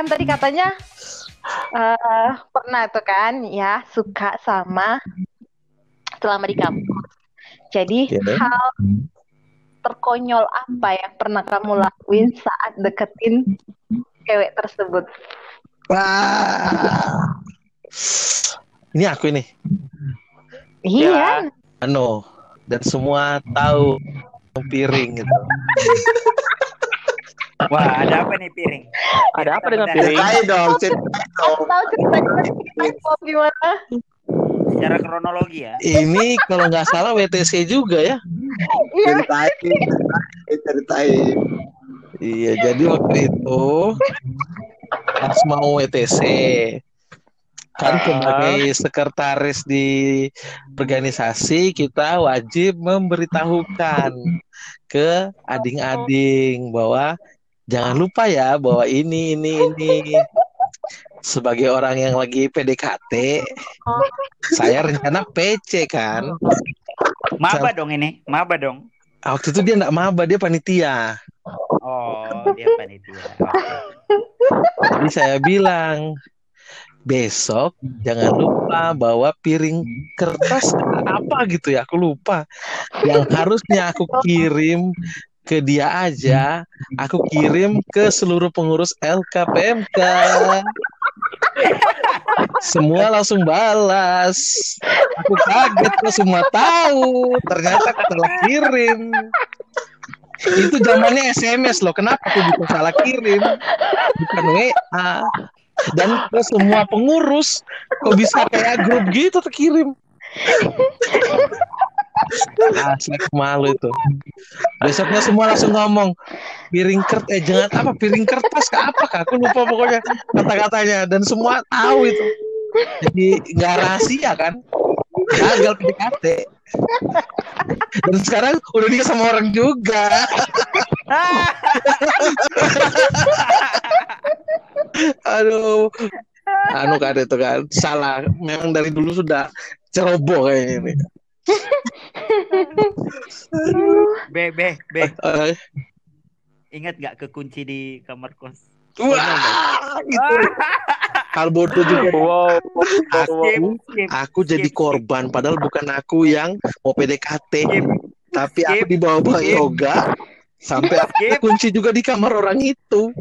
kan tadi katanya uh, pernah tuh kan ya suka sama selama di kampus. Jadi Iya. hal terkonyol apa yang pernah kamu lakuin saat deketin cewek tersebut? Wah. Ini aku ini. Iya. Anu, dan semua tahu piring gitu. Wah, ada apa nih piring? Ada apa dengan piring? Ceritain dong, ceritain dong. Aku tahu ceritanya gimana? Secara kronologi ya. Ini kalau nggak salah WTC juga ya. Iya. Ceritain, ceritain, ceritain. Iya, jadi waktu itu pas mau WTC kan Ah. sebagai sekretaris di organisasi kita wajib memberitahukan ke ading-ading bahwa jangan lupa ya bahwa ini ini ini sebagai orang yang lagi PDKT saya rencana PC kan Maba dong ini, maba dong. waktu itu dia nggak maba dia panitia Oh, dia panitia. Oke. Jadi saya bilang besok jangan lupa bawa piring kertas apa gitu ya aku lupa yang harusnya aku kirim ke dia aja aku kirim ke seluruh pengurus LKPMK semua langsung balas. Aku kaget kok semua tahu? Ternyata aku salah kirim. Itu zamannya SMS loh kenapa aku bisa salah kirim? Bukan WA dan ke semua pengurus kok bisa kayak grup gitu terkirim Asli aku malu itu besoknya semua langsung ngomong piring kertas eh jangan apa piring kertas ke apa kak aku lupa pokoknya kata-katanya dan semua tahu itu jadi nggak rahasia kan gagal PDKT dan sekarang udah nikah sama orang juga Aduh. Anu kan itu kan salah. Memang dari dulu sudah ceroboh kayaknya ini. B, B, B. Eh, Ingat gak kekunci di kamar kos? wah, gitu. Hal bodoh juga. Wow. Aku, aku jadi korban padahal bukan aku yang mau PDKT, tapi aku dibawa-bawa yoga sampai aku kunci juga di kamar orang itu.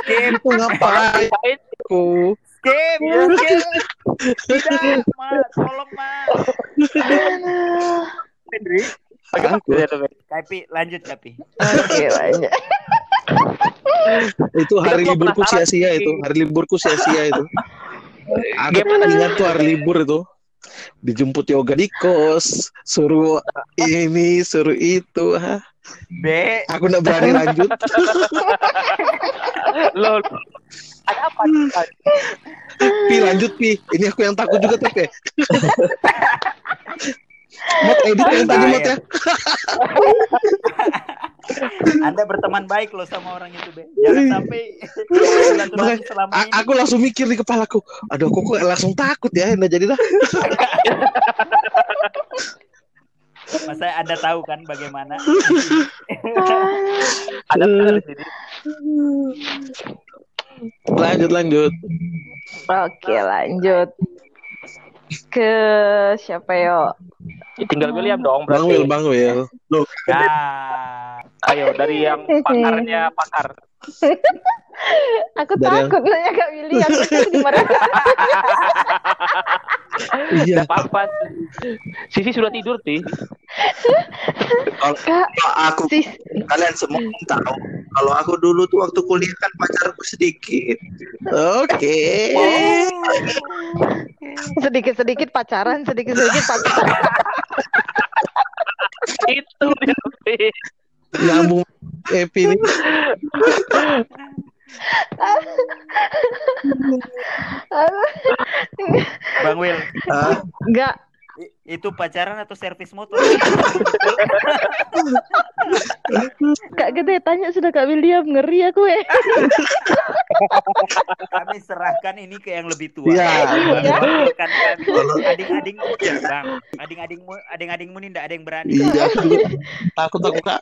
Skip, ngapain aku? Skip, skip. Tidak, mas, tolong mas. Aku, Kapi, lanjut Kapi. Oke, lanjut. itu hari liburku sia-sia itu, hari liburku sia-sia itu. Aku ingat tuh hari libur itu dijemput yoga di kos, suruh ini, suruh itu. Hah, B, Aku nggak berani lanjut. Lo ada apa? Pi lanjut pi. Ini aku yang takut juga tapi. Mot edit yang tadi mot ya. Anda berteman baik loh sama orang itu, B. Jangan sampai selama ini. aku langsung mikir di kepalaku. Aduh, aku kok langsung takut ya. Nggak jadi dah. Masa Anda tahu kan bagaimana? Ada di sini? Lanjut lanjut. Oke, lanjut. Ke siapa yo? Ya, Tinggal William dong Bang Will, berarti. Bang Will. Nah, Ayo dari yang pakarnya pakar. Aku Dari yang- takut nanya Kak tuh gimana? Iya. Apa-apa. Sisi sudah tidur, Ti. Kalau Kak, aku sis. kalian semua tahu kalau aku dulu tuh waktu kuliah kan pacarku sedikit. Oke. Sedikit-sedikit pacaran, sedikit-sedikit pacaran. Itu. Nyambung Epi ini. Bang Will, Enggak, itu pacaran atau servis motor? Kak Gede tanya sudah Kak William. Ngeri aku eh. Kami serahkan ini ke yang lebih tua. Iya. Kan. Ading-ading, bang. Ading-adingmu, ading-adingmu ini tidak ada yang berani. Iya, takut aku kak.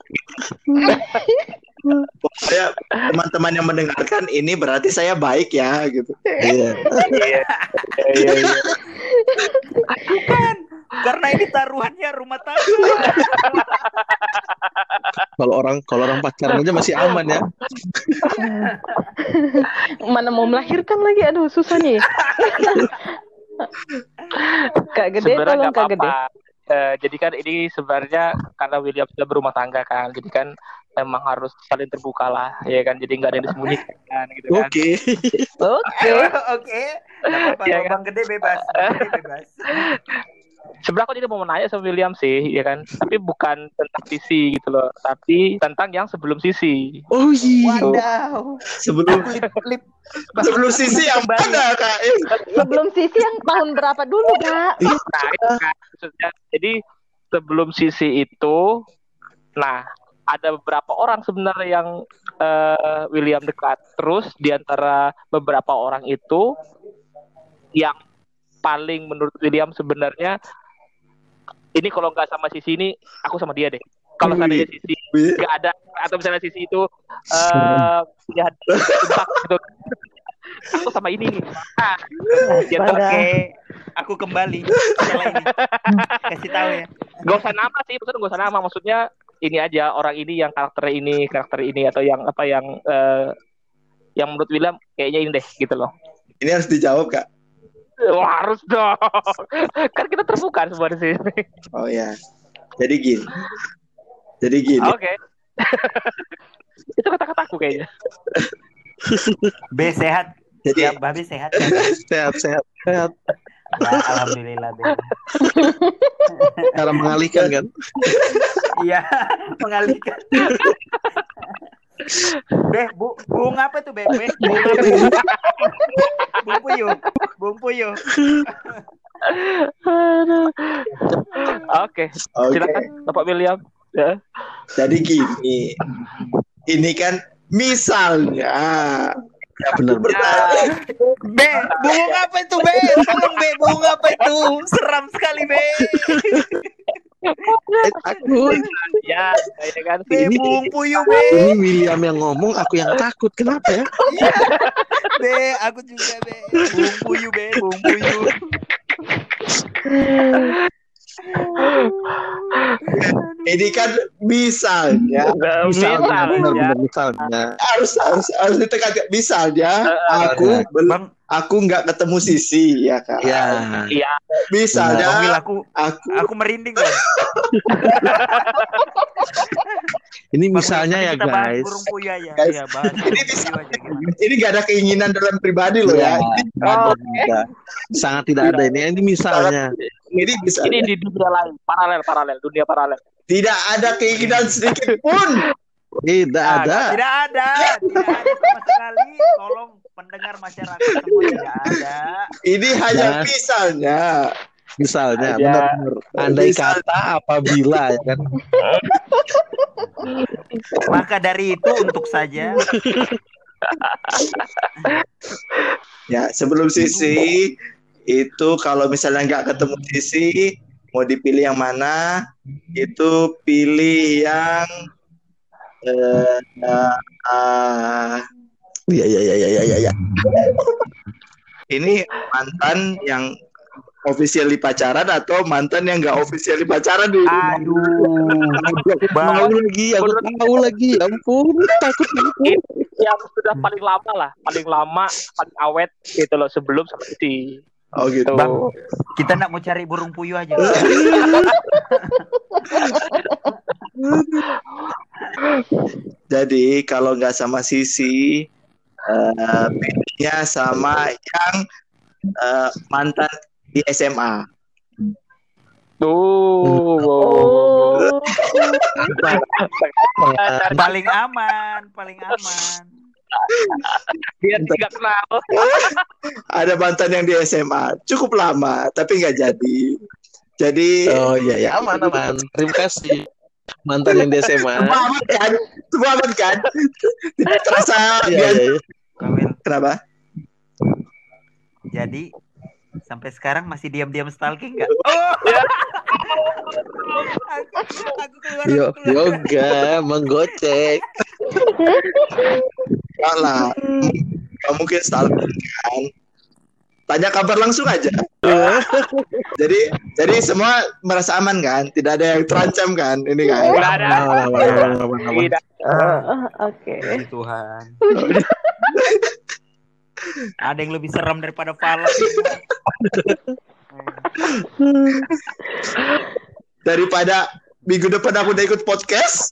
Pokoknya teman-teman yang mendengarkan ini berarti saya baik ya gitu. Iya. Iya. Iya, iya. Karena ini taruhannya rumah tangga. Kalau orang kalau orang pacaran aja masih aman ya. Mana mau melahirkan lagi? Aduh, susah nih. Kak gede Sebenarnya tolong Kak gede. Eh, jadi kan ini sebenarnya karena William sudah berumah tangga kan, jadi kan memang harus saling terbuka lah, ya kan. Jadi nggak ada yang disembunyikan gitu kan. Oke. Oke. Oke. Iya, Bang Gede bebas. Gede bebas. Sebenarnya aku jadi mau nanya sama William sih, ya kan. Tapi bukan tentang sisi gitu loh, tapi tentang yang sebelum sisi. Oh iya. Wadaw. Sebelum Lip, lip. sebelum sisi yang mana kak? Eh, Sebelum sisi yang tahun berapa dulu, Kak? Nah, itu kan maksudnya. Jadi sebelum sisi itu, nah ada beberapa orang sebenarnya yang eh, William dekat. Terus di antara beberapa orang itu yang paling menurut William sebenarnya ini kalau nggak sama sisi ini aku sama dia deh. Kalau seandainya sisi nggak ada atau misalnya sisi itu eh punya hati gitu. Aku sama ini nih. Dia tuh Oke. Aku kembali. Kasih tahu ya. Gak usah nama sih, maksudnya gak usah nama. Maksudnya ini aja orang ini yang karakter ini, karakter ini atau yang apa yang eh, yang menurut William kayaknya ini deh gitu loh. Ini harus dijawab kak. Wah, harus dong. kan kita terbuka semua di sini. Oh ya. Jadi gini. Jadi gini. Oke. Itu kata-kataku kayaknya. B sehat. Jadi Ya, Babi sehat. Sehat sehat sehat. Ya, alhamdulillah. Be. Cara mengalihkan kan. Iya, mengalihkan. Be, bu, bung apa tuh, Be? Be, bung apa? Bung puyuh. Bung puyuh. Oke, Oke. silakan Bapak William. Ya. Jadi gini. Ini kan misalnya. Ya benar. Bertanya. Be, bung apa itu, Be? Tolong, Be, bung apa itu? Seram sekali, Be. Eh, takut. Ya, ya kan Ini- bung puyuh, Be. Ini William yang ngomong, aku yang takut. Kenapa ya? Be, aku juga, Be. Bung puyuh, Be, bung puyuh. Ini kan misalnya. Misalnya, Misal, benar ya. misalnya. Harus harus harus ditekankan. Misalnya aku bel- Bang, aku nggak ketemu Sisi ya kak. Ya. Iya, Bang Wil, Misalnya aku aku aku merinding loh. Ini misalnya ya bahas guys. Aja. Guys, Iya, bahas ini bisa- ini nggak ada keinginan dalam pribadi loh ya. Ini, Ada, ada. Sangat tidak ada ini. Ini misalnya. ini bisa. ini di dunia lain, paralel, paralel, dunia paralel. Tidak ada keinginan sedikit pun. Tidak ada. Tidak ada, tidak ada sama sekali. Tolong pendengar masyarakat semua tidak ada. Ini hanya Mas. misalnya. Misalnya, benar-benar. Andai Misal- kata apabila ya kan. Maka dari itu untuk saja Ya sebelum Sisi itu kalau misalnya nggak ketemu Sisi mau dipilih yang mana? Itu pilih yang eh ah, ya ya ya ya ya ya ya. Ini mantan yang officially pacaran atau mantan yang nggak officially pacaran di aduh. Tahu lagi, aku tahu lagi. Ya ampun, takut aku. Yang sudah paling lama lah, paling lama, paling awet gitu loh sebelum sama Sisi. Oh gitu. Bang, kita nak mau cari burung puyuh aja. Jadi kalau nggak sama Sisi, eh pilihnya sama yang eh, mantan di SMA. Tuh. Oh. Paling aman, paling aman. Dia tidak kenal. Ada mantan yang di SMA, cukup lama, tapi nggak jadi. Jadi Oh iya ya, aman aman. Terima kasih. Mantan yang di SMA. semua aman kan? Kan? Terasa Iya, dia iya, iya. Kamil, kenapa? jadi sampai sekarang masih diam-diam stalking nggak? Oh, aku, aku keluar, Yo, aku keluar. yoga, menggocek. Enggak lah. Gak mungkin stalker kan. Tanya kabar langsung aja. jadi jadi semua merasa aman kan? Tidak ada yang terancam kan? Ini kan. Nggak ada. Tidak. Oh, Oke. Puji Tuhan. Ada yang lebih seram daripada Falak. Daripada minggu depan aku udah ikut podcast.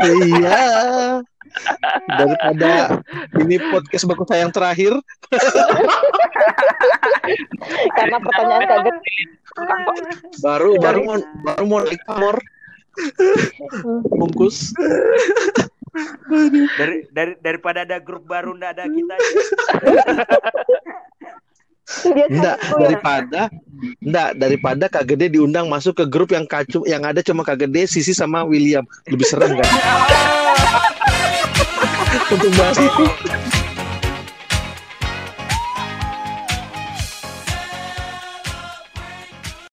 Iya. Daripada ini podcast baku saya yang terakhir. Karena pertanyaan kaget. Baru baru mau baru mau naik pamor. Bungkus. Dari dari daripada ada grup baru ndak ada kita. Enggak, ya. daripada enggak daripada Kak Gede diundang masuk ke grup yang kacu yang ada cuma Kak Gede, Sisi sama William. Lebih serem kan? Untuk bahas itu.